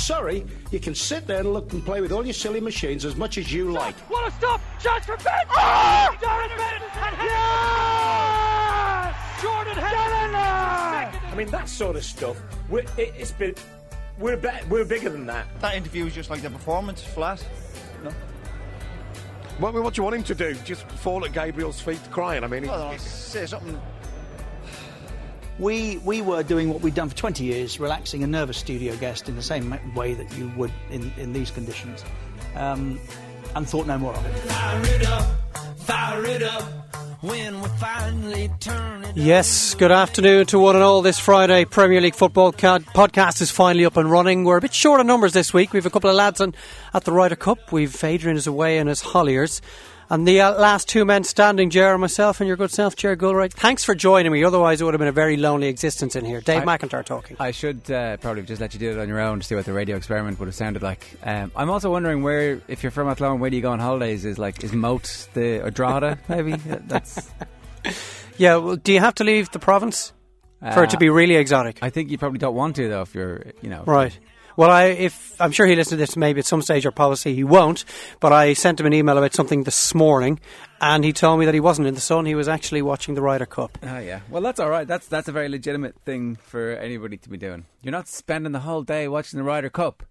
Surrey, you can sit there and look and play with all your silly machines as much as you like. What a stop! Chance for Ben! Oh! Darren Bent! And yes! Jordan Henderson! I mean, that sort of stuff, we're, it, it's been, we're, be, we're bigger than that. That interview was just like the performance, flat. No. What, what do you want him to do? Just fall at Gabriel's feet crying? I mean, I don't say something. We, we were doing what we'd done for 20 years, relaxing a nervous studio guest in the same way that you would in, in these conditions, um, and thought no more of it. Fire it up, fire it up, when we finally turn it Yes, good afternoon to one and all. This Friday Premier League football ca- podcast is finally up and running. We're a bit short on numbers this week. We've a couple of lads on, at the Ryder Cup. We've Adrian is away and his Holliers. And the uh, last two men standing, and myself, and your good self, Ger Gilroy. Thanks for joining me. Otherwise, it would have been a very lonely existence in here. Dave I- McIntyre talking. I should uh, probably have just let you do it on your own to see what the radio experiment would have sounded like. Um, I'm also wondering where, if you're from Athlone, where do you go on holidays? Is like is Moate the or Drogheda maybe? That's yeah, well, do you have to leave the province for it to Uh, be really exotic? I think you probably don't want to though if you're you know Right. Well, I if I'm sure he listened to this maybe at some stage or policy he won't, but I sent him an email about something this morning, and he told me that he wasn't in the sun. He was actually watching the Ryder Cup. Oh yeah. Well, that's all right. That's that's a very legitimate thing for anybody to be doing. You're not spending the whole day watching the Ryder Cup.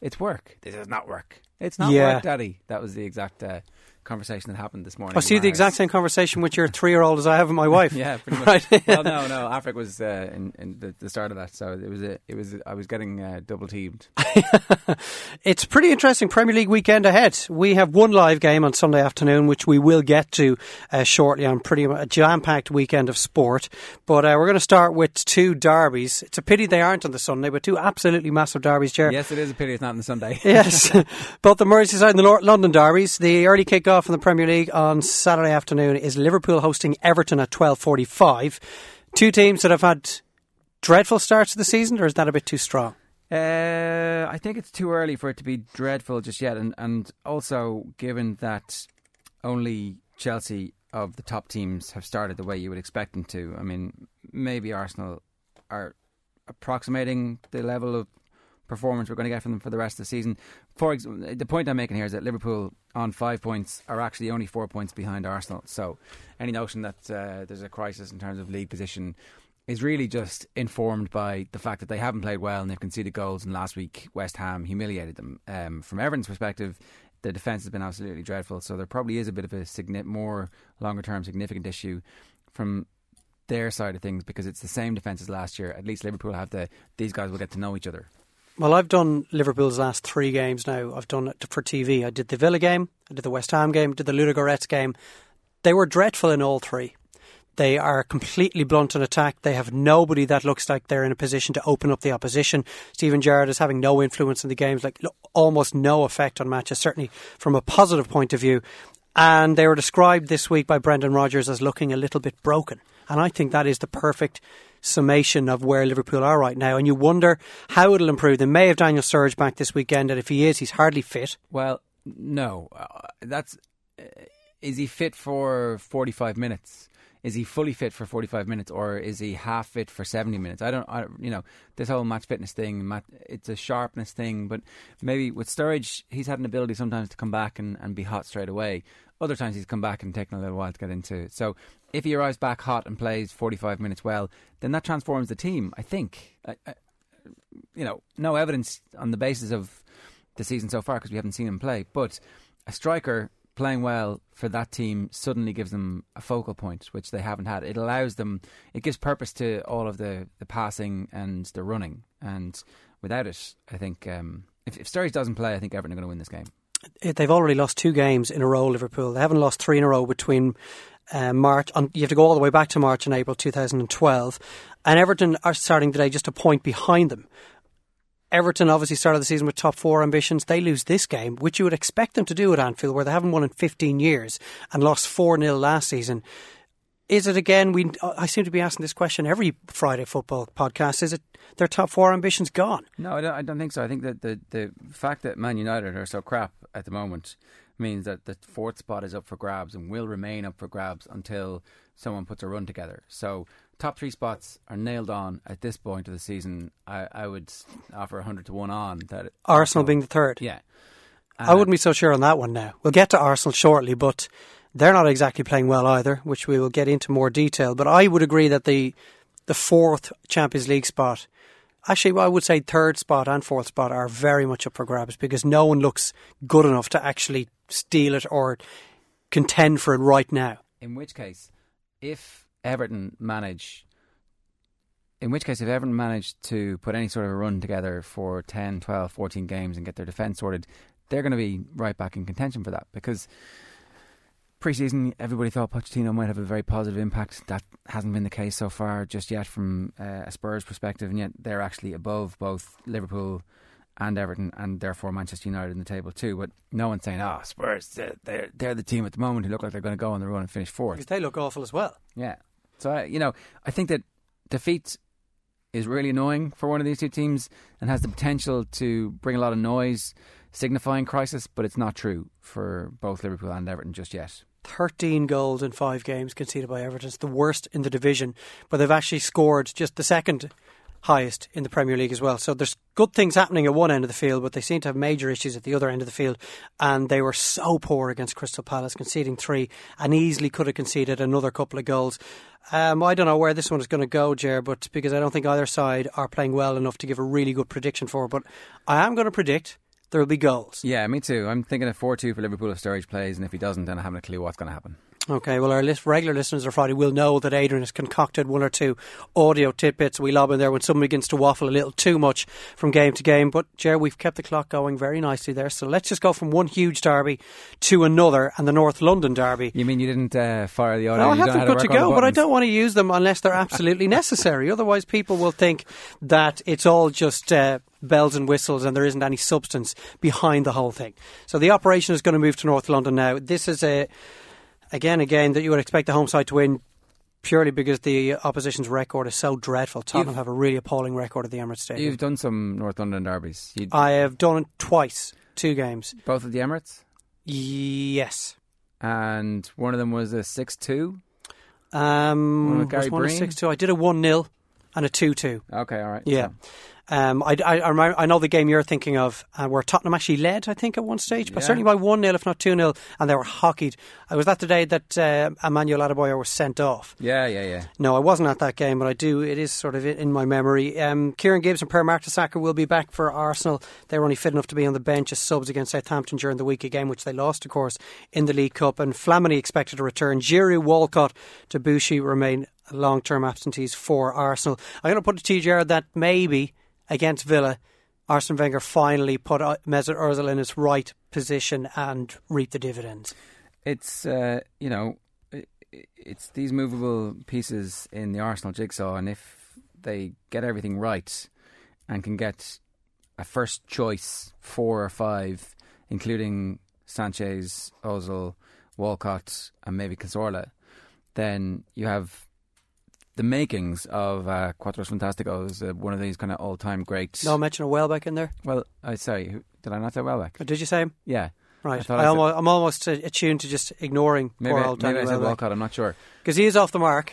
It's work. This is not work. It's not Yeah. work, Daddy. That was the exact uh, conversation that happened this morning. I see in the exact same conversation with your three-year-old as I have with my wife. Yeah, pretty much. Right. well, no, no. Afric was uh, in, in the, the start of that, so it was a, it was. I was getting uh, double teamed. It's pretty interesting Premier League weekend ahead. We have one live game on Sunday afternoon, which we will get to uh, shortly on pretty a jam-packed weekend of sport. But uh, we're going to start with two derbies. It's a pity they aren't on the Sunday, but two absolutely massive derbies, Ger. yes, it is a pity it's not on the Sunday. yes, both the Merseyside and the London derbies. The early kick-off in the Premier League on Saturday afternoon is Liverpool hosting Everton at twelve forty-five. Two teams that have had dreadful starts to the season, or is that a bit too strong? Uh, I think it's too early for it to be dreadful just yet, and and also given that only Chelsea of the top teams have started the way you would expect them to. I mean, maybe Arsenal are approximating the level of performance we're going to get from them for the rest of the season. For ex- the point I'm making here is that Liverpool on five points are actually only four points behind Arsenal. So any notion that uh, there's a crisis in terms of league position is really just informed by the fact that they haven't played well and they've conceded goals. And last week, West Ham humiliated them. Um, from Everton's perspective, the defence has been absolutely dreadful. So there probably is a bit of a signi- more longer term significant issue from their side of things because it's the same defence as last year. At least Liverpool have the these guys will get to know each other. Well, I've done Liverpool's last three games now. I've done it for TV. I did the Villa game, I did the West Ham game, did the Ludogorets game. They were dreadful in all three. They are completely blunt in attack. They have nobody that looks like they're in a position to open up the opposition. Steven Gerrard is having no influence in the games, like almost no effect on matches, certainly from a positive point of view. And they were described this week by Brendan Rodgers as looking a little bit broken. And I think that is the perfect summation of where Liverpool are right now. And you wonder how it'll improve. They may have Daniel Sturridge back this weekend, and if he is, he's hardly fit. Well, no, uh, that's uh, is he fit for forty five minutes? Is he fully fit for forty five minutes, or is he half fit for seventy minutes? I don't, I, you know, this whole match fitness thing, mat, it's a sharpness thing. But maybe with Sturridge, he's had an ability sometimes to come back and, and be hot straight away. Other times he's come back and taken a little while to get into. So if he arrives back hot and plays forty five minutes well, then that transforms the team. I think. I, I, you know, no evidence on the basis of the season so far because we haven't seen him play. But a striker playing well for that team suddenly gives them a focal point, which they haven't had. It allows them, it gives purpose to all of the, the passing and the running. And without it, I think um, if, if Sturridge doesn't play, I think Everton are going to win this game. It- they've already lost two games in a row. Liverpool they haven't lost three in a row between uh, March. On, you have to go all the way back to March and April 2012, and Everton are starting today just a point behind them. Everton obviously started the season with top four ambitions. They lose this game, which you would expect them to do at Anfield, where they haven't won in 15 years and lost 4 0 last season. Is it again? We I seem to be asking this question every Friday football podcast. Is it their top four ambitions gone? No, I don't, I don't think so. I think that the, the fact that Man United are so crap at the moment means that the fourth spot is up for grabs and will remain up for grabs until someone puts a run together. So top three spots are nailed on at this point of the season, I, I would offer hundred to one on that. Arsenal being the third. yeah. I wouldn't be so sure on that one now. We'll get to Arsenal shortly, but they're not exactly playing well either, which we will get into more detail. But I would agree that the the fourth Champions League spot, actually, I would say third spot and fourth spot are very much up for grabs because no one looks good enough to actually steal it or contend for it right now. In which case, if Everton manage, in which case, if Everton manage to put any sort of a run together for 10, 12, 14 games and get their defence sorted, they're going to be right back in contention for that because pre-season everybody thought Pochettino might have a very positive impact. That hasn't been the case so far just yet from uh, a Spurs perspective, and yet they're actually above both Liverpool and Everton, and therefore Manchester United in the table too. But no one's saying, "Oh, Spurs, they're they're, they're the team at the moment who look like they're going to go on the run and finish fourth. Because they look awful as well. Yeah. So I, you know, I think that defeat is really annoying for one of these two teams and has the potential to bring a lot of noise, signifying crisis. But it's not true for both Liverpool and Everton just yet. 13 goals in five games conceded by Everton. It's the worst in the division, but they've actually scored just the second highest in the Premier League as well. So there's good things happening at one end of the field, but they seem to have major issues at the other end of the field. And they were so poor against Crystal Palace, conceding three, and easily could have conceded another couple of goals. Um, I don't know where this one is going to go, Ger, but because I don't think either side are playing well enough to give a really good prediction for. But I am going to predict there will be goals. Yeah, me too. I'm thinking of 4 2 for Liverpool if Sturridge plays, and if he doesn't, then I haven't a clue what's going to happen. Okay, well, our list, regular listeners of Friday will know that Adrian has concocted one or two audio tidbits we lob in there when someone begins to waffle a little too much from game to game. But, Ger, we've kept the clock going very nicely there. So let's just go from one huge derby to another, and the North London derby. You mean you didn't uh, fire the audio? No, I have them good to go, but I don't want to use them unless they're absolutely necessary. Otherwise, people will think that it's all just uh, bells and whistles and there isn't any substance behind the whole thing. So the operation is going to move to North London now. This is a again, again that you would expect the home side to win. Purely because the opposition's record is so dreadful. Tottenham You've- have a really appalling record at the Emirates Stadium. You've done some North London derbies. You, I have done it twice, two games. both at the Emirates, Yes. and one of them was a 6 2. Um, One was one a six two. I did a one 0 and a two two. Okay, all right. Yeah. So- Um, I, I, I, know the game you're thinking of, uh, where Tottenham actually led, I think, at one stage, but Yeah. certainly by 1 0, if not 2 0, and they were hockeyed. I was that the day that uh, Emmanuel Adebayor was sent off. yeah, yeah, yeah. No, I wasn't at that game, but I do. It is sort of in in my memory. Um, Kieran Gibbs and Per Mertesacker will be back for Arsenal. They were only fit enough to be on the bench as subs against Southampton during the week, a game which they lost, of course, in the League Cup. And Flamini expected to return. Giroud, Walcott, Debuchy remain long term absentees for Arsenal. I'm going to put it to you, Jared, that maybe against Villa, Arsene Wenger finally put Mesut Ozil in his right position and reap the dividends. It's uh, you know, it's these movable pieces in the Arsenal jigsaw, and if they get everything right and can get a first choice four or five, including Sanchez, Ozil, Walcott, and maybe Cazorla, then you have the makings of uh, Quattros Fantasticos, uh, one of these kind of all-time greats. No mention of Welbeck in there. Well, I sorry, who- did I not say Welbeck? Or Did you say him? Yeah, Right. I I almost, I'm almost uh, attuned to just ignoring maybe, poor old maybe I said Walcott. I'm not sure. Because he is off the mark.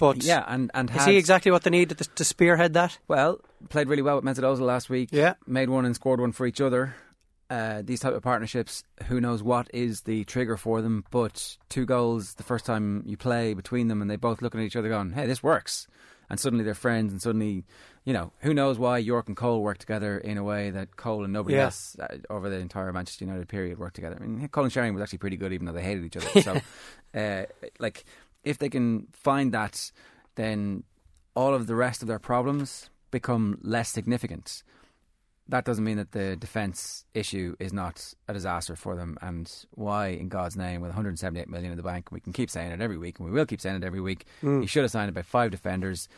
But Yeah, and and is he exactly what they need to, to spearhead that? Well, played really well with Ozil last week. Yeah. made one and scored one for each other. Uh, these type of partnerships, who knows what is the trigger for them? But two goals the first time you play between them, and they both looking at each other, going, "Hey, this works." And suddenly they're friends, and suddenly, you know, who knows why Yorke and Cole work together in a way that Cole and nobody Yeah. else uh, over the entire Manchester United period worked together. I mean, Cole and Sharing was actually pretty good, even though they hated each other. So, uh, like, if they can find that, then all of the rest of their problems become less significant. That doesn't mean that the defence issue is not a disaster for them. And why, in God's name, with 178 million in the bank, we can keep saying it every week, and we will keep saying it every week. Mm. He should have signed about five defenders.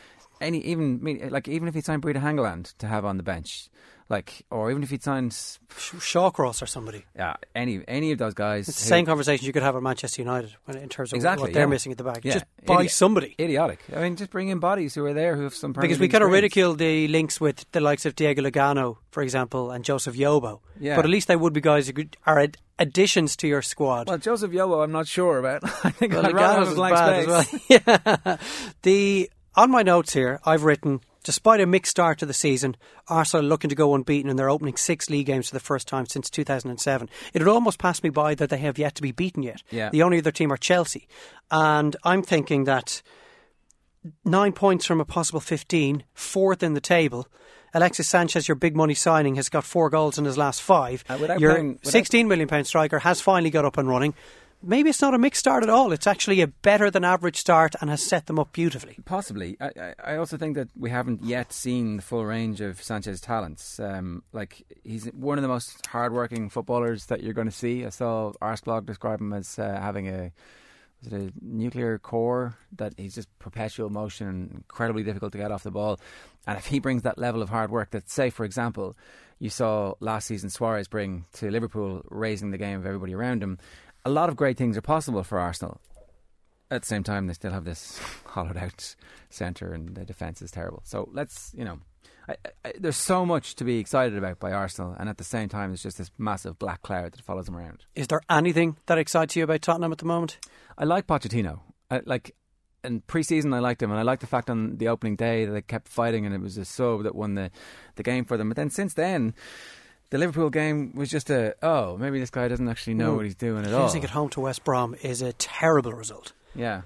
Any, even like even if he signed Brede Hangeland to have on the bench, like, or even if he'd signed, Sh- Shawcross or somebody. yeah, any any of those guys, It's the who- same conversation you could have at Manchester United when- in terms of Exactly, what they're yeah. missing at the back. Yeah. Just buy Idi- somebody. idiotic. I mean, just bring in bodies who are there who have some Because we kind of ridicule the links with the likes of Diego Lugano, for example, and Joseph Yobo. Yeah. But at least they would be guys who could, are ad- additions to your squad. Well, Joseph Yobo, I'm not sure about. I think Well, I'd rather have Lugano's is bad space. as well. yeah. The on my notes here, I've written, despite a mixed start to the season, Arsenal are looking to go unbeaten in their opening six league games for the first time since 2007. It would almost pass me by that they have yet to be beaten yet. Yeah. The only other team are Chelsea. And I'm thinking that nine points from a possible 15, fourth in the table. Alexis Sanchez, your big money signing, has got four goals in his last five. Uh, your playing- without- 16 million pound striker has finally got up and running. Maybe it's not a mixed start at all. It's actually a better than average start and has set them up beautifully. Possibly. I, I, also think that we haven't yet seen the full range of Sanchez's talents. Um, like he's one of the most hardworking footballers that you're going to see. I saw Arseblog describe him as uh, having a was it a nuclear core that he's just perpetual motion and incredibly difficult to get off the ball. And if he brings that level of hard work that, say, for example, you saw last season Suarez bring to Liverpool, raising the game of everybody around him, a lot of great things are possible for Arsenal. At the same time, they still have this hollowed out centre, and the defence is terrible. So let's, you know, I, I, there's so much to be excited about by Arsenal, and at the same time, it's just this massive black cloud that follows them around. Is there anything that excites you about Tottenham at the moment? I like Pochettino. I, like in pre-season, I liked him, and I liked the fact on the opening day that they kept fighting, and it was a sub that won the the game for them. But then since then. The Liverpool game was just a oh maybe this guy doesn't actually know Mm. what he's doing at all. Losing at home to West Brom is a terrible result. Yeah,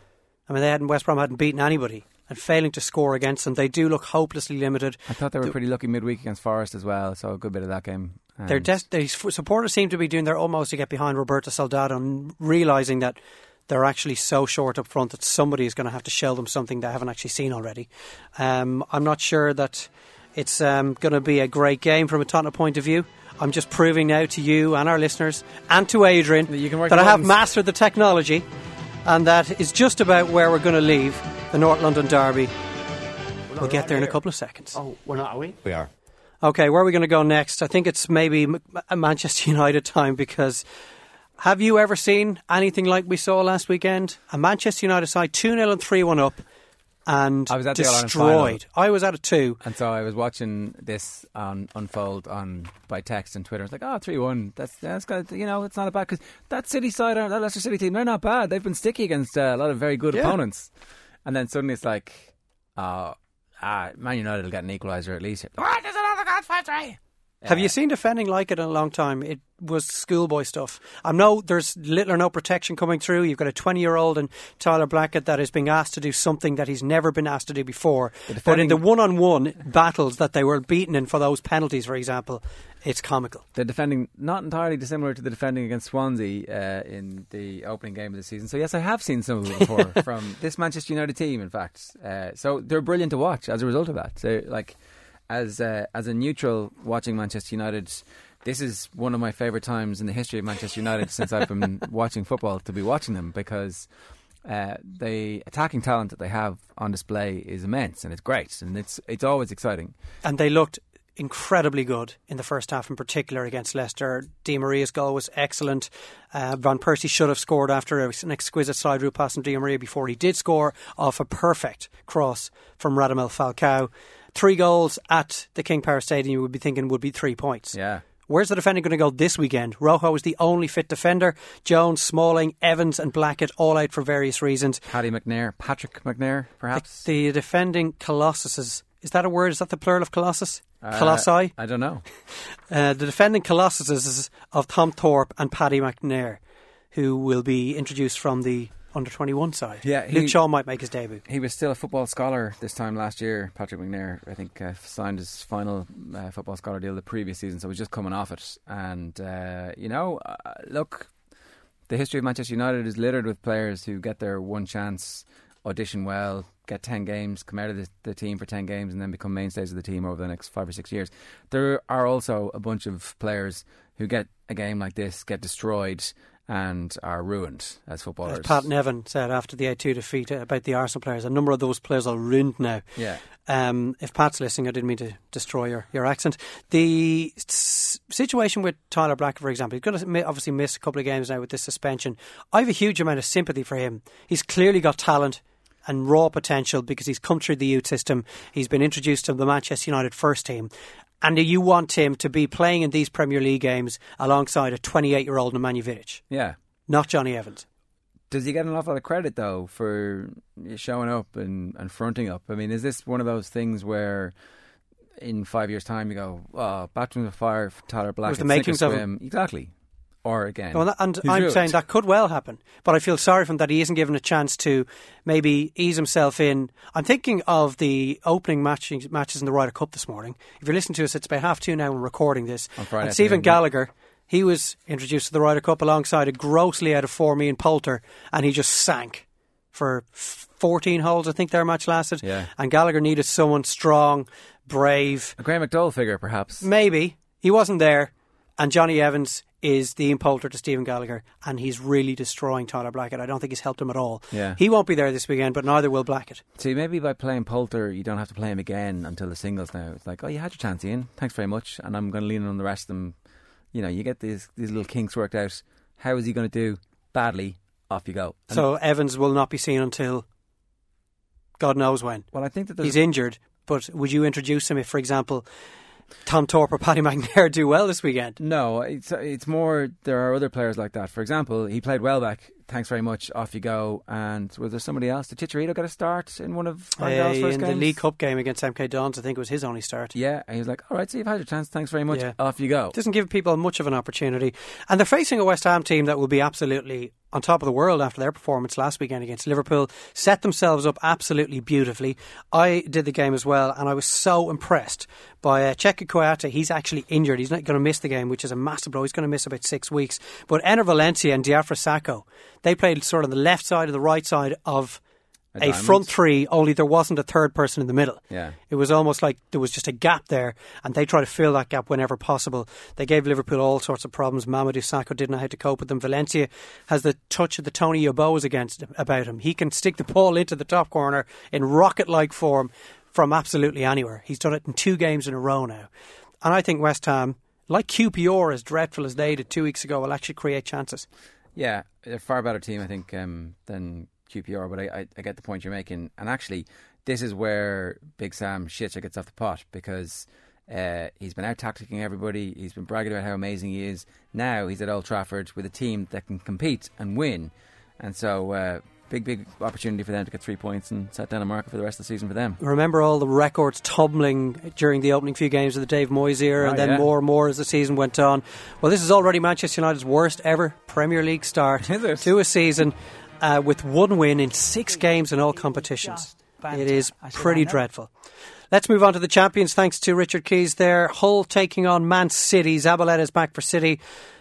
I mean, they hadn't West Brom hadn't beaten anybody, and failing to score against them, they do look hopelessly limited. I thought they were pretty lucky midweek against Forest as well. So a good bit of that game. Their des- their supporters seem to be doing their utmost to get behind Roberto Soldado and realizing that they're actually so short up front that somebody is going to have to show them something they haven't actually seen already. Um, I'm not sure that it's um, going to be a great game from a Tottenham point of view. I'm just proving now to you and our listeners and to Adrian That you can work that I have mastered the technology and that is just about where we're going to leave the North London Derby. We'll get there in a couple of seconds. Oh, we're not, are we? We are. Okay, where are we going to go next? I think it's maybe Manchester United time because have you ever seen anything like we saw last weekend? A Manchester United side 2 0 and 3 1 up and I was at destroyed. I was at it too. And so I was watching this on unfold on by text and Twitter. I was like, "Oh, three one. That's that's got you know, it's not a bad because that City side, uh, that Leicester City team, they're not bad. They've been sticky against uh, a lot of very good Yeah. opponents." And then suddenly it's like, "Oh, ah, Man United will get an equaliser at least." What? There's another goal, five three. Have you seen defending like it in a long time? It was schoolboy stuff. I know there's little or no protection coming through. You've got a 20 year old and Tyler Blackett that is being asked to do something that he's never been asked to do before. But in the one on one battles that they were beaten in for those penalties, for example, it's comical. They're defending not entirely dissimilar to the defending against Swansea uh, in the opening game of the season. So yes, I have seen some of it before from this Manchester United team. In fact, uh, so they're brilliant to watch as a result of that. So like as uh, as a neutral watching Manchester United. This is one of my favourite times in the history of Manchester United since I've been watching football to be watching them because uh, the attacking talent that they have on display is immense and it's great and it's it's always exciting. and they looked incredibly good in the first half, in particular against Leicester. Di Maria's goal was excellent. Uh, Van Persie should have scored after an exquisite side route pass from Di Maria before he did score off a perfect cross from Radamel Falcao. Three goals at the King Power Stadium, you would be thinking would be three points. Yeah. Where's the defending going to go this weekend? Rojo is the only fit defender. Jones, Smalling, Evans, and Blackett all out for various reasons. Paddy McNair, Patrick McNair, perhaps. The defending Colossuses. Is that a word? Is that the plural of Colossus? Uh, Colossi? I don't know. Uh, the defending Colossuses of Tom Thorpe and Paddy McNair, who will be introduced from the under 21 side. Yeah, he- Luke Shaw might make his debut. He was still a football scholar this time last year. Patrick McNair, I think, uh, signed his final uh, football scholar deal the previous season, so he's just coming off it. And uh, you know, uh, look, the history of Manchester United is littered with players who get their one chance, audition well, get ten games, come out of the, the team for ten games, and then become mainstays of the team over the next five or six years. There are also a bunch of players who get a game like this, get destroyed. And are ruined as footballers. As Pat Nevin said after the 8 2 defeat about the Arsenal players, a number of those players are ruined now. Yeah. Um, if Pat's listening, I didn't mean to destroy your, your accent. The s- situation with Tyler Black, for example, he's going to obviously miss a couple of games now with this suspension. I have a huge amount of sympathy for him. He's clearly got talent and raw potential because he's come through the youth system. He's been introduced to the Manchester United first team. And you want him to be playing in these Premier League games alongside a 28 year old Nemanja Vidic, Yeah. not Johnny Evans. Does he get an awful lot of credit though for showing up and, and fronting up? I mean, is this one of those things where in five years' time you go, "Oh, baptism of fire for Tyler Black"? was the makings of him. Exactly. Or again, Well, that- and he's I'm ruined. saying that could well happen, but I feel sorry for him that he isn't given a chance to maybe ease himself in. I'm thinking of the opening matches, matches in the Ryder Cup this morning. If you're listening to us, it's about half two now. We're recording this. On Friday and Stephen. Gallacher, he was introduced to the Ryder Cup alongside a grossly out of form Ian Poulter, and he just sank for 14 holes. I think their match lasted. Yeah. And Gallacher needed someone strong, brave, a Graeme McDowell figure, perhaps. Maybe. He wasn't there. And Johnny Evans is the Poulter to Stephen Gallacher, and he's really destroying Tyler Blackett. I don't think he's helped him at all. Yeah. He won't be there this weekend, but neither will Blackett. See, maybe by playing Poulter, you don't have to play him again until the singles. Now it's like, oh, you had your chance, Ian. Thanks very much, and I'm going to lean on the rest of them. You know, you get these these little kinks worked out. How is he going to do? Badly. Off you go. And- So Evans will not be seen until God knows when. well, I think that He's injured, but would you introduce him if, for example, Tom Thorpe or Paddy McNair do well this weekend? No, it's it's more. There are other players like that. For example, he played well back. Thanks very much. Off you go. And was there somebody else? Did Chicharito get a start in one of Uh, first in games? the League Cup game against MK Dons, I think it was his only start. Yeah, and he was like, "All right, so you've had your chance. Thanks very much. Yeah. Off you go." doesn't give people much of an opportunity. And they're facing a West Ham team that will be absolutely on top of the world after their performance last weekend against Liverpool. Set themselves up absolutely beautifully. I did the game as well, and I was so impressed by uh, Cheikhou Kouyaté. He's actually injured. He's not going to miss the game, which is a massive blow. He's going to miss about six weeks. But Enner Valencia and Diafra Sakho, they played sort of the left side and the right side of A a front three, only there wasn't a third person in the middle. Yeah. It was almost like there was just a gap there, and they try to fill that gap whenever possible. They gave Liverpool all sorts of problems. Mamadou Sakho didn't know how to cope with them. Valencia has the touch of the Tony Yeboahs against him, about him. He can stick the ball into the top corner in rocket-like form from absolutely anywhere. He's done it in two games in a row now, and I think West Ham, like QPR, as dreadful as they did two weeks ago, will actually create chances. Yeah, they're a far better team, I think, um, than QPR. But I, I, I get the point you're making. And actually, this is where Big Sam Shitcher gets off the pot because uh, he's been out tacticking everybody. He's been bragging about how amazing he is. Now he's at Old Trafford with a team that can compete and win. And so, uh, big, big opportunity for them to get three points and set down a marker for the rest of the season for them. Remember all the records tumbling during the opening few games of the Dave Moyes era, Oh, and then yeah. more and more as the season went on. Well, this is already Manchester United's worst ever Premier League start to a season uh, with one win in six games in all competitions. It is pretty dreadful. Let's move on to the champions. Thanks to Richard Keys there. Hull taking on Man City. Zabaleta is back for City.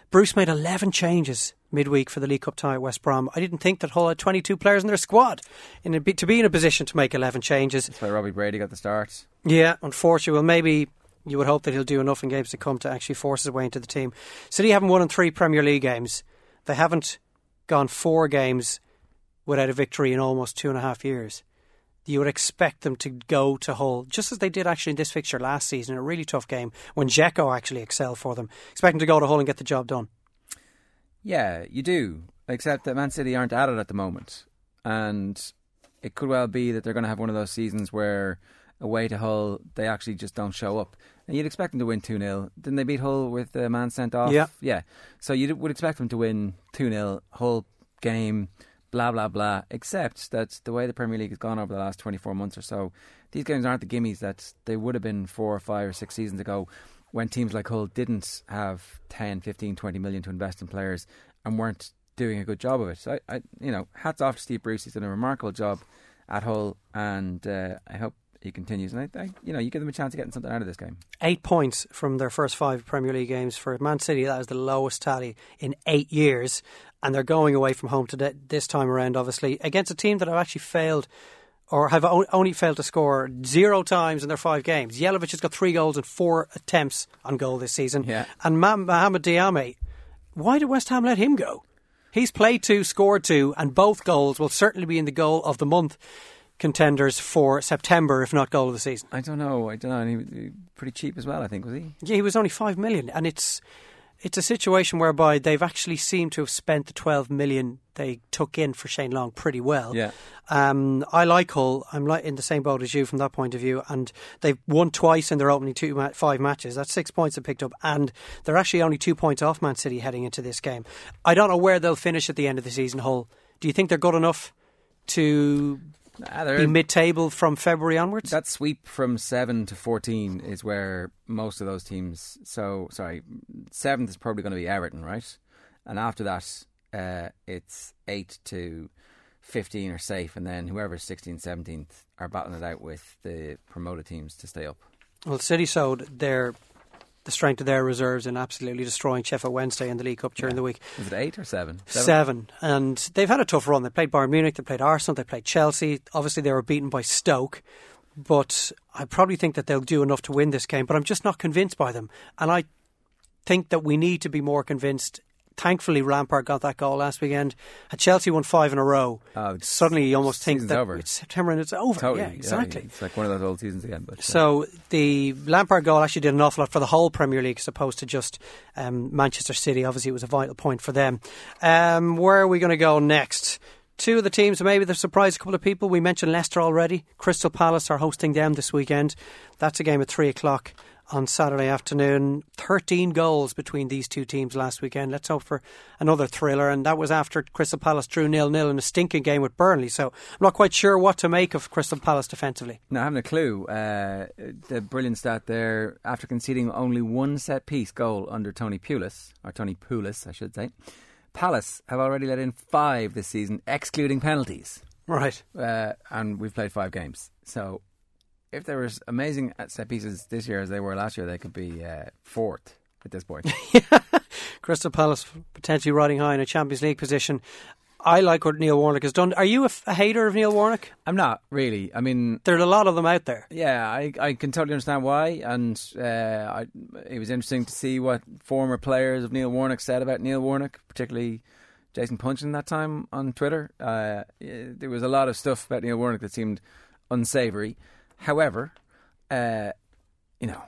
Bruce made 11 changes midweek for the League Cup tie at West Brom. I didn't think that Hull had 22 players in their squad in a, to be in a position to make 11 changes. That's why Robbie Brady got the start. Yeah, unfortunately. Well, maybe you would hope that he'll do enough in games to come to actually force his way into the team. City haven't won in three Premier League games. They haven't gone four games without a victory in almost two and a half years. You would expect them to go to Hull, just as they did actually in this fixture last season, a really tough game when Dzeko actually excelled for them. Expect them to go to Hull and get the job done. Yeah, you do. Except that Man City aren't at it at the moment. And it could well be that they're going to have one of those seasons where away to Hull, they actually just don't show up. And you'd expect them to win 2 0. Didn't they beat Hull with a man sent off? Yeah. Yeah. So you would expect them to win 2 0, Hull game, blah, blah, blah. Except that the way the Premier League has gone over the last 24 months or so, these games aren't the gimmies that they would have been four or five or six seasons ago when teams like Hull didn't have 10, 15, 20 million to invest in players and weren't doing a good job of it. So, I, I you know, hats off to Steve Bruce. He's done a remarkable job at Hull, and uh, I hope he continues. And I, I, you know, you give them a chance of getting something out of this game. Eight points from their first five Premier League games for Man City. That is the lowest tally in eight years, and they're going away from home today, this time around. Obviously, against a team that have actually failed or have only failed to score zero times in their five games. Jelavic has got three goals and four attempts on goal this season. Yeah. And Mohamed Diame, why did West Ham let him go? He's played two, scored two, and both goals will certainly be in the goal of the month contenders for September, if not goal of the season. I don't know. I don't know. And he was pretty cheap as well, I think, was he? Yeah, he was only five million, and it's it's a situation whereby they've actually seemed to have spent the twelve million they took in for Shane Long pretty well. Yeah. Um, I like Hull. I'm like in the same boat as you from that point of view, and they've won twice in their opening two ma- five matches. That's six points they picked up, and they're actually only two points off Man City heading into this game. I don't know where they'll finish at the end of the season. Hull Do you think they're good enough to Ah, be mid-table from February onwards? That sweep from seven to fourteen is where most of those teams. So sorry, seventh is probably going to be Everton, right? And after that, uh, it's eight to fifteen are safe, and then whoever's 16th, 17th are battling it out with the promoted teams to stay up. Well, City showed their the strength of their reserves in absolutely destroying Sheffield Wednesday in the League Cup during the week. Was it eight or seven? Seven. And they've had a tough run. They played Bayern Munich, they played Arsenal, they played Chelsea. Obviously, they were beaten by Stoke. But I probably think that they'll do enough to win this game. But I'm just not convinced by them. And I think that we need to be more convinced. Thankfully, Lampard got that goal last weekend. Had Chelsea won five in a row, Oh, suddenly you almost think that over. it's September and it's over. Totally, yeah, exactly. It's like one of those old seasons again. But uh, So the Lampard goal actually did an awful lot for the whole Premier League as opposed to just um, Manchester City. Obviously, it was a vital point for them. Um, where are we going to go next? Two of the teams, maybe they've surprised a couple of people. We mentioned Leicester already. Crystal Palace are hosting them this weekend. That's a game at three o'clock on Saturday afternoon. 13 goals between these two teams last weekend. Let's hope for another thriller. And that was after Crystal Palace drew nil nil in a stinking game with Burnley. So I'm not quite sure what to make of Crystal Palace defensively. No, I haven't a clue. Uh, the brilliant stat there, after conceding only one set piece goal under Tony Pulis, or Tony Pulis, I should say, Palace have already let in five this season, excluding penalties. Right. Uh, and we've played five games. So if they were as amazing at set pieces this year as they were last year, they could be uh, fourth at this point. Crystal Palace potentially riding high in a Champions League position. I like what Neil Warnock has done. Are you a, f- a hater of Neil Warnock? I'm not really. I mean, There are a lot of them out there. Yeah, I, I can totally understand why, and uh, I, it was interesting to see what former players of Neil Warnock said about Neil Warnock, particularly Jason Puncheon that time on Twitter. Uh, there was a lot of stuff about Neil Warnock that seemed unsavoury. However, uh, you know,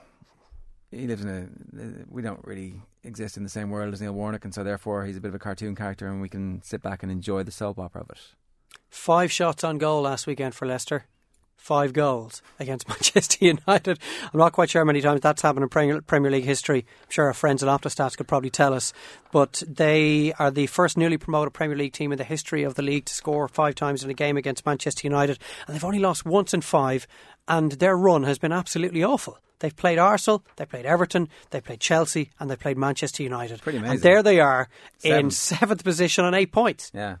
he lives in a. We don't really exist in the same world as Neil Warnock, and so therefore he's a bit of a cartoon character, and we can sit back and enjoy the soap opera of it. Five shots on goal last weekend for Leicester. Five goals against Manchester United. I'm not quite sure how many times that's happened in Premier, League history. I'm sure our friends at Optastats could probably tell us. But they are the first newly promoted Premier League team in the history of the league to score five times in a game against Manchester United. And they've only lost once in five. And their run has been absolutely awful. They've played Arsenal, they played Everton, they played Chelsea, and they played Manchester United. Pretty amazing. And there they are in Seventh. seventh position on eight points. Yeah,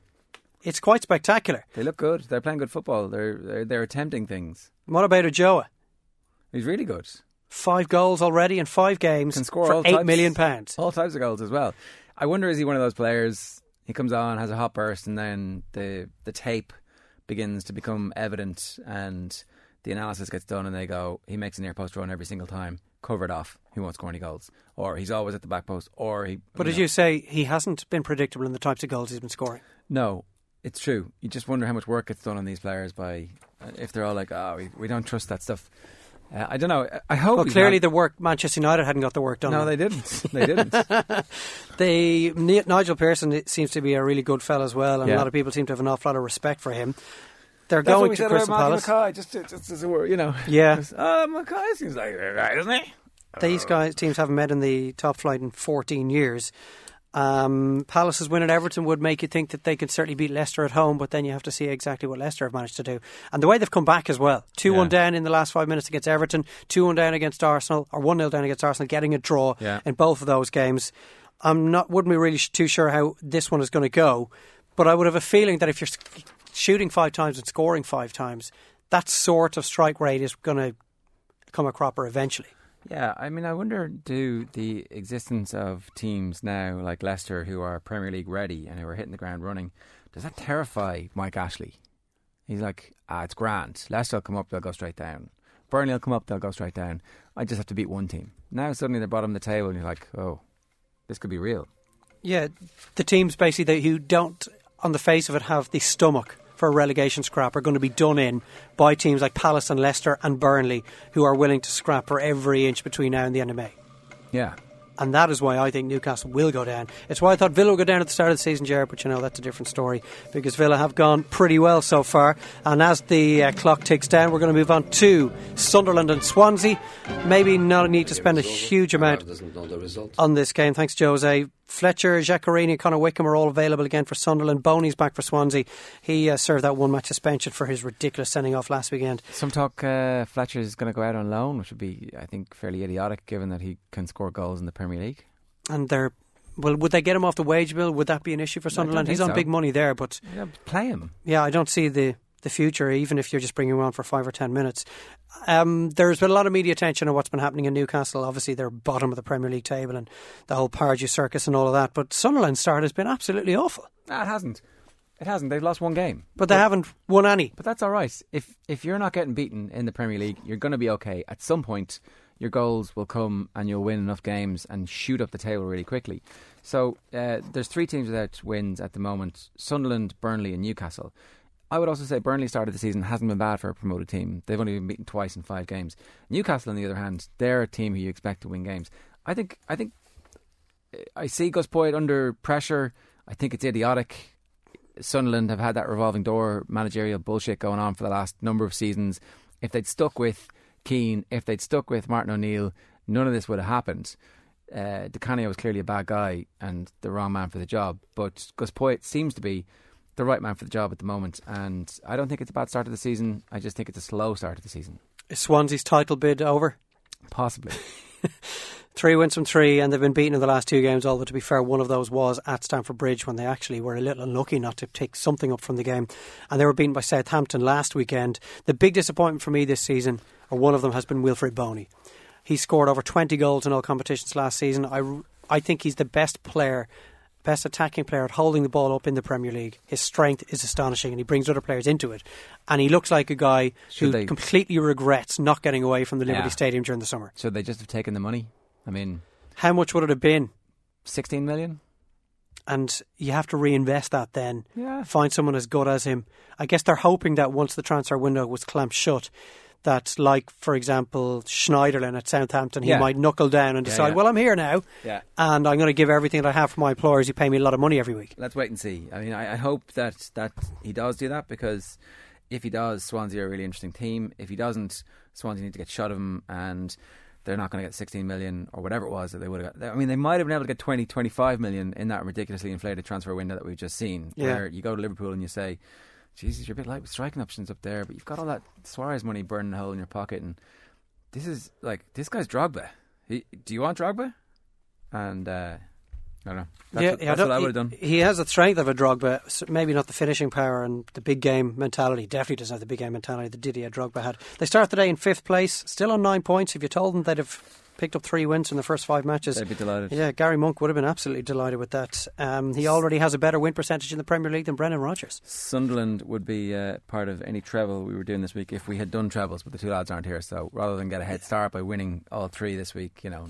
It's quite spectacular. they look good. They're playing good football. They're they're, they're attempting things. What about Ulloa? He's really good. Five goals already in five games Can score for eight types, million pounds. All types of goals as well. I wonder is he one of those players? He comes on, has a hot burst, and then the the tape begins to become evident, and the analysis gets done, and they go, he makes an near post run every single time, covered off. He won't score any goals, or he's always at the back post, or he. But as know. you say, he hasn't been predictable in the types of goals he's been scoring. No, it's true. You just wonder how much work gets done on these players by uh, if they're all like, oh, we, we don't trust that stuff. Uh, I don't know. I hope. Well, clearly the work Manchester United hadn't got the work done. No, they didn't. They didn't. They Ni- Nigel Pearson seems to be a really good fella as well, and Yeah. a lot of people seem to have an awful lot of respect for him. They're That's going to Crystal Palace. Mackay, just, just as a word, you know. Yeah. Just, Uh, Mackay seems like a guy, doesn't he? These guys teams haven't met in the top flight in 14 years. Um, Palace's win at Everton would make you think that they could certainly beat Leicester at home, but then you have to see exactly what Leicester have managed to do. And the way they've come back as well 2 1 Yeah. down in the last five minutes against Everton, 2 1 down against Arsenal, or 1 0 down against Arsenal, getting a draw Yeah. in both of those games. I'm not, wouldn't be really sh- too sure how this one is going to go, but I would have a feeling that if you're shooting five times and scoring five times, that sort of strike rate is going to come a cropper eventually. Yeah, I mean, I wonder do the existence of teams now like Leicester who are Premier League ready and who are hitting the ground running, does that terrify Mike Ashley? He's like, ah, it's grand. Leicester will come up, they'll go straight down. Burnley will come up, they'll go straight down. I just have to beat one team. Now suddenly they're bottom of the table and you're like, oh, this could be real. Yeah, the teams basically who don't, on the face of it, have the stomach for a relegation scrap are going to be done in by teams like Palace and Leicester and Burnley, who are willing to scrap for every inch between now and the end of May. Yeah. And that is why I think Newcastle will go down. It's why I thought Villa would go down at the start of the season, Jared, but you know, that's a different story because Villa have gone pretty well so far. And as the uh, clock ticks down, we're going to move on to Sunderland and Swansea. Maybe not a need to spend a huge amount doesn't know the result. on this game. Thanks, Jose. Fletcher, Giaccherini, Conor Wickham are all available again for Sunderland. Bony's back for Swansea. He uh, served that one match suspension for his ridiculous sending off last weekend. Some talk uh, Fletcher is going to go out on loan, which would be, I think, fairly idiotic given that he can score goals in the Premier League. And they're well, would they get him off the wage bill? Would that be an issue for Sunderland? He's on so. big money there, but Yeah, play him. yeah, I don't see the the future, even if you're just bringing on for five or ten minutes. Um, there's been a lot of media attention on what's been happening in Newcastle. Obviously, they're bottom of the Premier League table and the whole Pardew circus and all of that. But Sunderland's start has been absolutely awful. Nah, it hasn't. It hasn't. They've lost one game. But they haven't won any. But that's all right. If if you're not getting beaten in the Premier League, you're going to be okay. At some point, your goals will come and you'll win enough games and shoot up the table really quickly. So uh, there's three teams without wins at the moment: Sunderland, Burnley, and Newcastle. I would also say Burnley started the season hasn't been bad for a promoted team. They've only been beaten twice in five games. Newcastle, on the other hand, they're a team who you expect to win games. I think. I think. I see Gus Poyet under pressure. I think it's idiotic. Sunderland have had that revolving door managerial bullshit going on for the last number of seasons. If they'd stuck with Keane, if they'd stuck with Martin O'Neill, none of this would have happened. Uh, Di Canio was clearly a bad guy and the wrong man for the job, but Gus Poyet seems to be the right man for the job at the moment. And I don't think it's a bad start of the season. I just think it's a slow start of the season. Is Swansea's title bid over? Possibly. Three wins from three, and they've been beaten in the last two games. Although, to be fair, one of those was at Stamford Bridge when they actually were a little unlucky not to take something up from the game. And they were beaten by Southampton last weekend. The big disappointment for me this season, or one of them, has been Wilfried Bony. He scored over 20 goals in all competitions last season. I, I think he's the best player, best attacking player at holding the ball up in the Premier League. His strength is astonishing, and he brings other players into it. And he looks like a guy Should who they- completely regrets not getting away from the Liberty Yeah. Stadium during the summer. Should they just have taken the money? I mean, How much would it have been? 16 million? and you have to reinvest that then. Yeah. Find someone as good as him. I guess they're hoping that once the transfer window was clamped shut, that like for example Schneiderlin at Southampton, he Yeah. might knuckle down and decide, yeah. well, I'm here now, Yeah. and I'm going to give everything that I have for my employers who pay me a lot of money every week. Let's wait and see. I mean, I, I hope that, that he does do that because if he does, Swansea are a really interesting team. If he doesn't, Swansea need to get shot of him and they're not going to get 16 million or whatever it was that they would have got. I mean, they might have been able to get 20, 25 million in that ridiculously inflated transfer window that we've just seen. Yeah. Where you go to Liverpool and you say, Jesus, you're a bit light with striking options up there, but you've got all that Suarez money burning a hole in your pocket. And this is like, this guy's Drogba. He, do you want Drogba? And, uh, I don't know. That's, yeah, what, I that's don't- what I would have done. He, has the strength of a Drogba, s- maybe not the finishing power and the big game mentality. Definitely doesn't have the big game mentality that Didier Drogba had. They start the day in fifth place, still on nine points. If you told them they'd have picked up three wins in the first five matches, They'd be delighted. Yeah, Gary Monk would have been absolutely delighted with that. Um, he already has a better win percentage in the Premier League than Brendan Rodgers. Sunderland would be uh, part of any treble we were doing this week if we had done trebles, but the two lads aren't here. So rather than get a head start by winning all three this week, you know,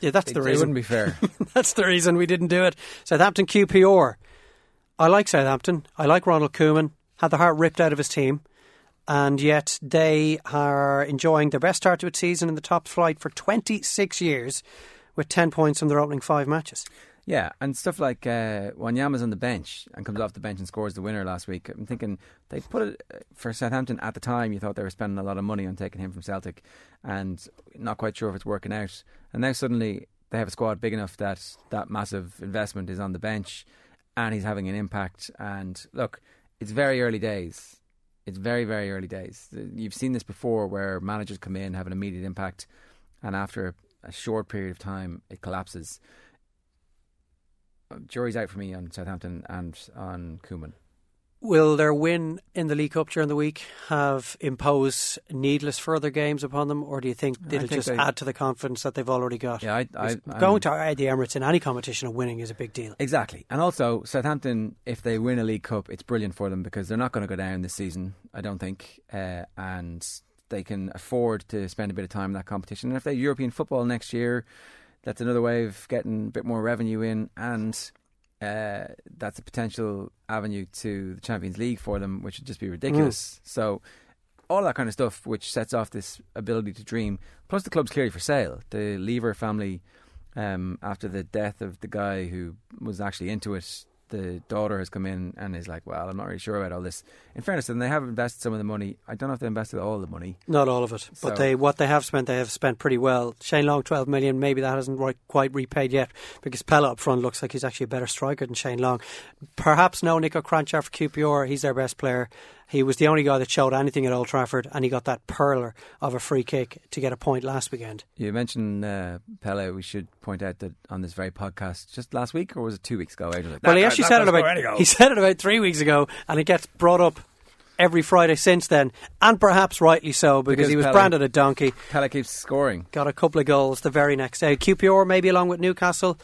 Yeah, that's it, the reason. it wouldn't be fair. that's the reason we didn't do it. Southampton QPR. I like Southampton. I like Ronald Koeman. Had the heart ripped out of his team. And yet they are enjoying their best start to its season in the top flight for 26 years with 10 points from their opening five matches. yeah, and stuff like uh, Wanyama's on the bench and comes off the bench and scores the winner last week. I'm thinking they put it uh, for Southampton at the time. You thought they were spending a lot of money on taking him from Celtic, and not quite sure if it's working out. And now suddenly they have a squad big enough that that massive investment is on the bench, and he's having an impact. And look, it's very early days. It's very, very early days. You've seen this before where managers come in, have an immediate impact, and after a short period of time, it collapses. Uh, jury's out for me on Southampton and on Koeman. Will their win in the League Cup during the week have imposed needless further games upon them, or do you think it'll think just they- add to the confidence that they've already got? Yeah, I, I, going to the Emirates in any competition and winning is a big deal. Exactly. And also, Southampton, if they win a League Cup, it's brilliant for them because they're not going to go down this season, I don't think. Uh, and they can afford to spend a bit of time in that competition. And if they European football next year, that's another way of getting a bit more revenue in. And uh, that's a potential avenue to the Champions League for them, which would just be ridiculous. So, all that kind of stuff, which sets off this ability to dream. Plus, the club's clearly for sale. The Liebherr family, um, after the death of the guy who was actually into it, the daughter has come in and is like, well, I'm not really sure about all this. In fairness, and they have invested some of the money. I don't know if they invested all the money. Not all of it, but they what they have spent, they have spent pretty well. Shane Long, twelve million. Maybe that hasn't quite repaid yet because Pellè up front looks like he's actually a better striker than Shane Long. Perhaps no Niko Kranjcar for QPR. He's their best player. He was the only guy that showed anything at Old Trafford, and he got that perler of a free kick to get a point last weekend. You mentioned uh, Pellè. We should point out that on this very podcast, just last week or was it two weeks ago? Adrian? Well, he actually that said it about he said it about three weeks ago, and it gets brought up every Friday since then, and perhaps rightly so because, Because he was Pellè- branded a donkey. Pellè keeps scoring. Got a couple of goals the very next day. QPR maybe along with Newcastle,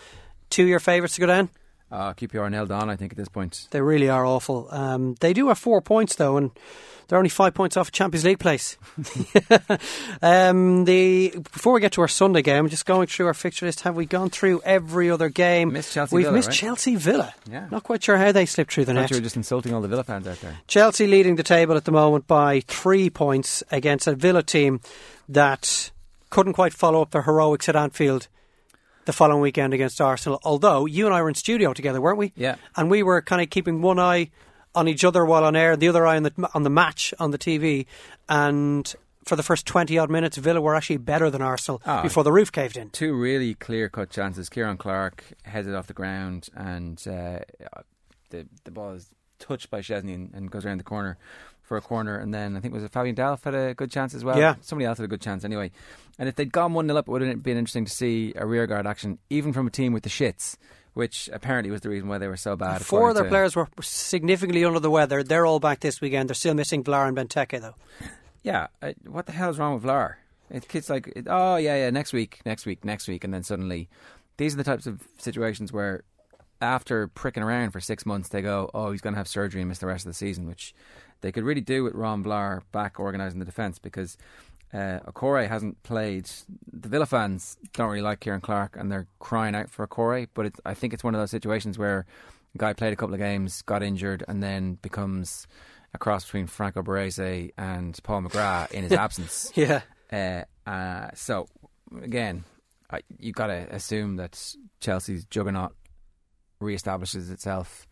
two of your favourites to go down. Uh, QPR nailed on, I think, at this point. They really are awful. Um, they do have four points though, and they're only five points off Champions League place. um, the before we get to our Sunday game, just going through our fixture list. Have we gone through every other game? Missed Chelsea We've Villa, missed right? Chelsea Villa. Yeah. Not quite sure how they slipped through the I net. you were just insulting all the Villa fans out there. Chelsea leading the table at the moment by three points against a Villa team that couldn't quite follow up their heroics at Anfield the following weekend against Arsenal. Although you and I were in studio together, weren't we? Yeah. And we were kind of keeping one eye on each other while on air, the other eye on the on the match on the TV, and. For the first 20 odd minutes, Villa were actually better than Arsenal Ah. before the roof caved in. Two really clear cut chances. Ciaran Clark heads it off the ground, and uh, the the ball is touched by Szczesny and, and goes around the corner for a corner. And then I think was it Fabian Delph had a good chance as well. Yeah. somebody else had a good chance anyway. And if they'd gone one 0 up, it would have been interesting to see a rearguard action, even from a team with the shits, which apparently was the reason why they were so bad. Four of their players were significantly under the weather. They're all back this weekend. They're still missing Vlaar and Benteke, though. Yeah, uh, what the hell is wrong with Vlaar? It, kids like, it, oh yeah, yeah, next week, next week, next week, and then suddenly, these are the types of situations where, after pricking around for six months, they go, oh, he's going to have surgery and miss the rest of the season, which they could really do with Ron Vlaar back organising the defence because uh, Okore hasn't played. The Villa fans don't really like Ciaran Clark, and they're crying out for Okore. But I think it's one of those situations where a guy played a couple of games, got injured, and then becomes a cross between Franco Baresi and Paul McGrath in his absence. Yeah. Uh, uh, so again, I, you got to assume that Chelsea's juggernaut reestablishes itself.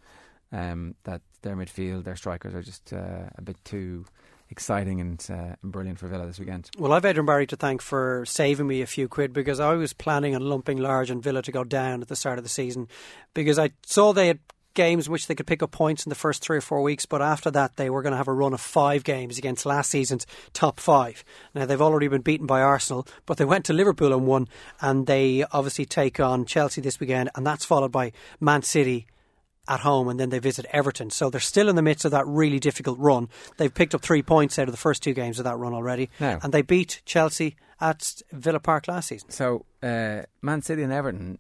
Um, that their midfield, their strikers are just uh, a bit too exciting and, uh, brilliant for Villa this weekend. Well, I've Adrian Barry to thank for saving me a few quid because I was planning on lumping Large and Villa to go down at the start of the season because I saw they had games in which they could pick up points in the first three or four weeks, but after that they were going to have a run of five games against last season's top five. Now they've already been beaten by Arsenal, but they went to Liverpool and won, and they obviously take on Chelsea this weekend, and that's followed by Man City at home and then they visit Everton. So they're still in the midst of that really difficult run. They've picked up three points out of the first two games of that run already. Now- And they beat Chelsea at Villa Park last season. So uh, Man City and Everton,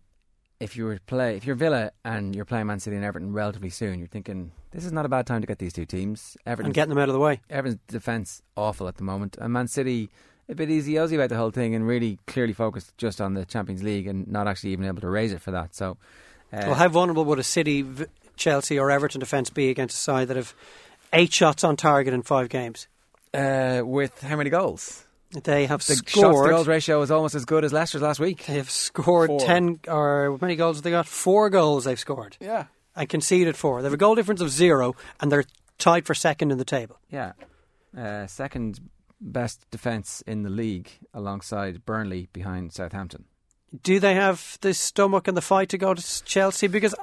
if you were to play, if you're Villa and you're playing Man City and Everton relatively soon, you're thinking this is not a bad time to get these two teams. Everton And getting them out of the way. Everton's defence awful at the moment, and Man City a bit easy nosy about the whole thing and really clearly focused just on the Champions League and not actually even able to raise it for that. So, uh, well, how vulnerable would a City, v- Chelsea, or Everton defence be against a side that have eight shots on target in five games? uh, with how many goals? They have The shots to goals ratio is almost as good as Leicester's last week. They have scored Four. ten, or how many goals have they got? Four goals they've scored Yeah, and conceded four. They have a goal difference of zero, and they're tied for second in the table. yeah. Uh, second best defence in the league alongside Burnley behind Southampton. Do they have the stomach and the fight to go to Chelsea? Because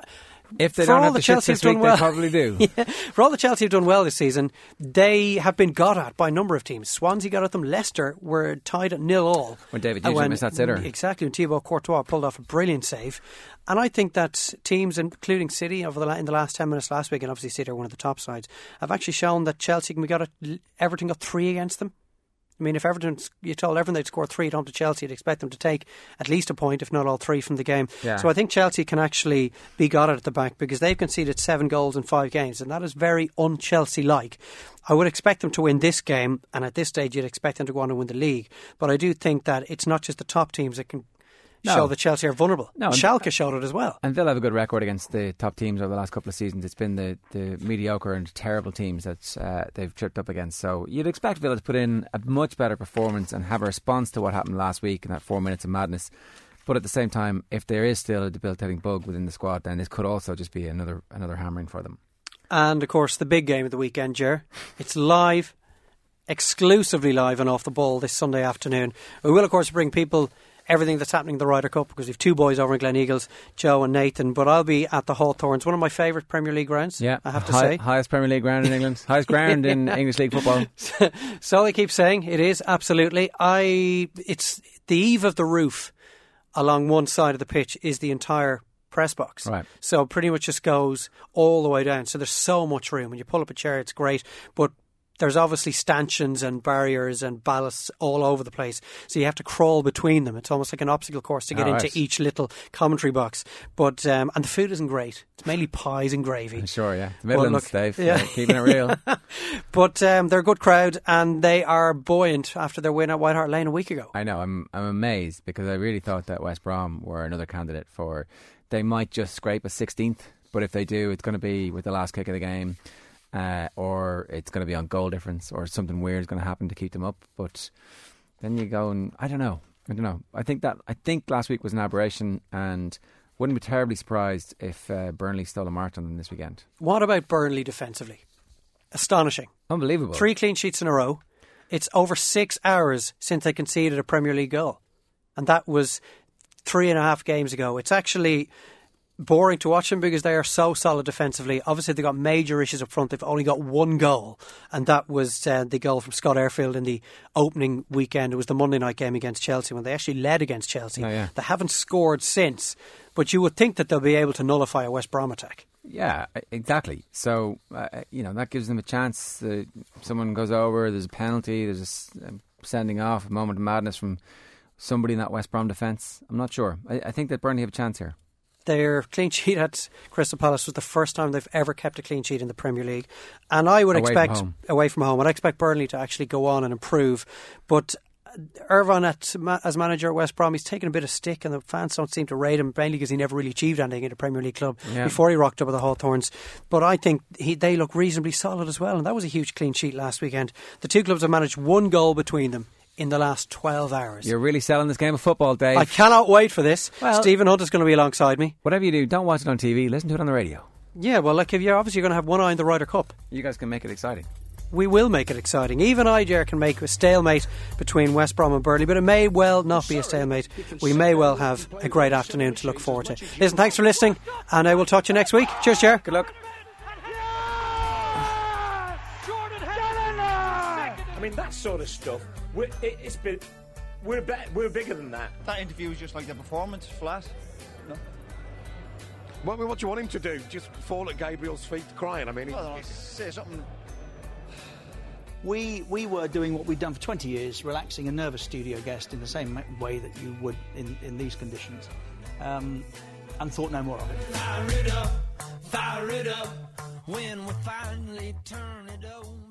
If they For don't all have the the Chelsea have done week, well. they probably do. Yeah, for all the Chelsea have done well this season, they have been got at by a number of teams. Swansea got at them. Leicester were tied at nil all. When David Nugent missed that sitter. Exactly, when Thibaut Courtois pulled off a brilliant save. And I think that teams, including City, over the in the last 10 minutes last week, and obviously City are one of the top sides, have actually shown that Chelsea can be got at, Everton got three against them. I mean, if Everton, you told Everton they'd score three at home to Chelsea, you'd expect them to take at least a point, if not all three, from the game. Yeah. So I think Chelsea can actually be got at the back because they've conceded seven goals in five games, and that is very un Chelsea like. I would expect them to win this game, and at this stage, you'd expect them to go on and win the league. But I do think that it's not just the top teams that can No. show that Chelsea are vulnerable. No, and- Schalke showed it as well. And they'll have a good record against the top teams over the last couple of seasons. It's been the, the mediocre and terrible teams that uh, they've tripped up against. So you'd expect Villa to put in a much better performance and have a response to what happened last week in that four minutes of madness. But at the same time, if there is still a debilitating bug within the squad, then this could also just be another another hammering for them. And of course, the big game of the weekend, Ger. It's live, exclusively live and off the ball this Sunday afternoon. We will, of course, bring people everything that's happening in the Ryder Cup because we've two boys over in Gleneagles, Joe and Nathan. But I'll be at the Hawthorns, one of my favourite Premier League grounds. Yeah, I have to High- say. highest Premier League ground in England, highest ground in English League football. so I keep saying it is absolutely. I it's the eve of the roof along one side of the pitch is the entire press box. Right. So pretty much just goes all the way down. So there's so much room. When you pull up a chair, it's great, but there's obviously stanchions and barriers and ballasts all over the place. So you have to crawl between them. It's almost like an obstacle course to get Oh, into right. each little commentary box. But um, and the food isn't great. It's mainly pies and gravy. Sure, yeah, the Midlands, look, Dave, yeah. keeping it real. But um, they're a good crowd and they are buoyant after their win at White Hart Lane a week ago. I know. I'm I'm amazed because I really thought that West Brom were another candidate for. They might just scrape a 16th, but if they do, it's going to be with the last kick of the game, uh, or it's going to be on goal difference, or something weird is going to happen to keep them up. But then you go and I don't know. I don't know. I think that I think last week was an aberration, and wouldn't be terribly surprised if uh, Burnley stole a march on them this weekend. What about Burnley defensively? Astonishing. Unbelievable. Three clean sheets in a row. It's over six hours since they conceded a Premier League goal. And that was three and a half games ago. It's actually boring to watch them because they are so solid defensively. Obviously, they've got major issues up front. They've only got one goal, and that was uh, the goal from Scott Arfield in the opening weekend. It was the Monday night game against Chelsea when they actually led against Chelsea. Oh, yeah. They haven't scored since, but you would think that they'll be able to nullify a West Brom attack. Yeah, exactly. So uh, you know that gives them a chance. Uh, someone goes over. There's a penalty. There's a sending off, a moment of madness from somebody in that West Brom defence. I'm not sure. I, I think that Burnley have a chance here. Their clean sheet at Crystal Palace was the first time they've ever kept a clean sheet in the Premier League, and I would Away from expect home. away from home. I'd expect Burnley to actually go on and improve, but. Irvine at, as manager at West Brom, he's taken a bit of stick, and the fans don't seem to rate him mainly because he never really achieved anything at a Premier League club Yeah. before he rocked up with the Hawthorns. But I think he, they look reasonably solid as well, and that was a huge clean sheet last weekend. The two clubs have managed one goal between them in the last twelve hours. You're really selling this game of football, Dave. I cannot wait for this. Well- Stephen Hunt is going to be alongside me. Whatever you do, don't watch it on TV. Listen to it on the radio. Yeah, well, like if you're obviously going to have one eye on the Ryder Cup, You guys can make it exciting. we will make it exciting. Even I, Ger, can make a stalemate between West Brom and Burnley, but it may well not be a stalemate. We may well have a great afternoon to look forward to. Listen, thanks for listening, and I will talk to you next week. Cheers, Ger. Good luck. Jordan Henderson! I mean, that sort of stuff. We're, it, it's been. We're be, we're bigger than that. That interview was just like the performance, flat. No. What, what do you want him to do? Just fall at Gabriel's feet crying? I mean, he- Well, I'll say something. We we were doing what we'd done for 20 years, relaxing a nervous studio guest in the same way that you would in, in these conditions, um, and thought no more of it. Fire it up, fire it up. When we finally turn it over.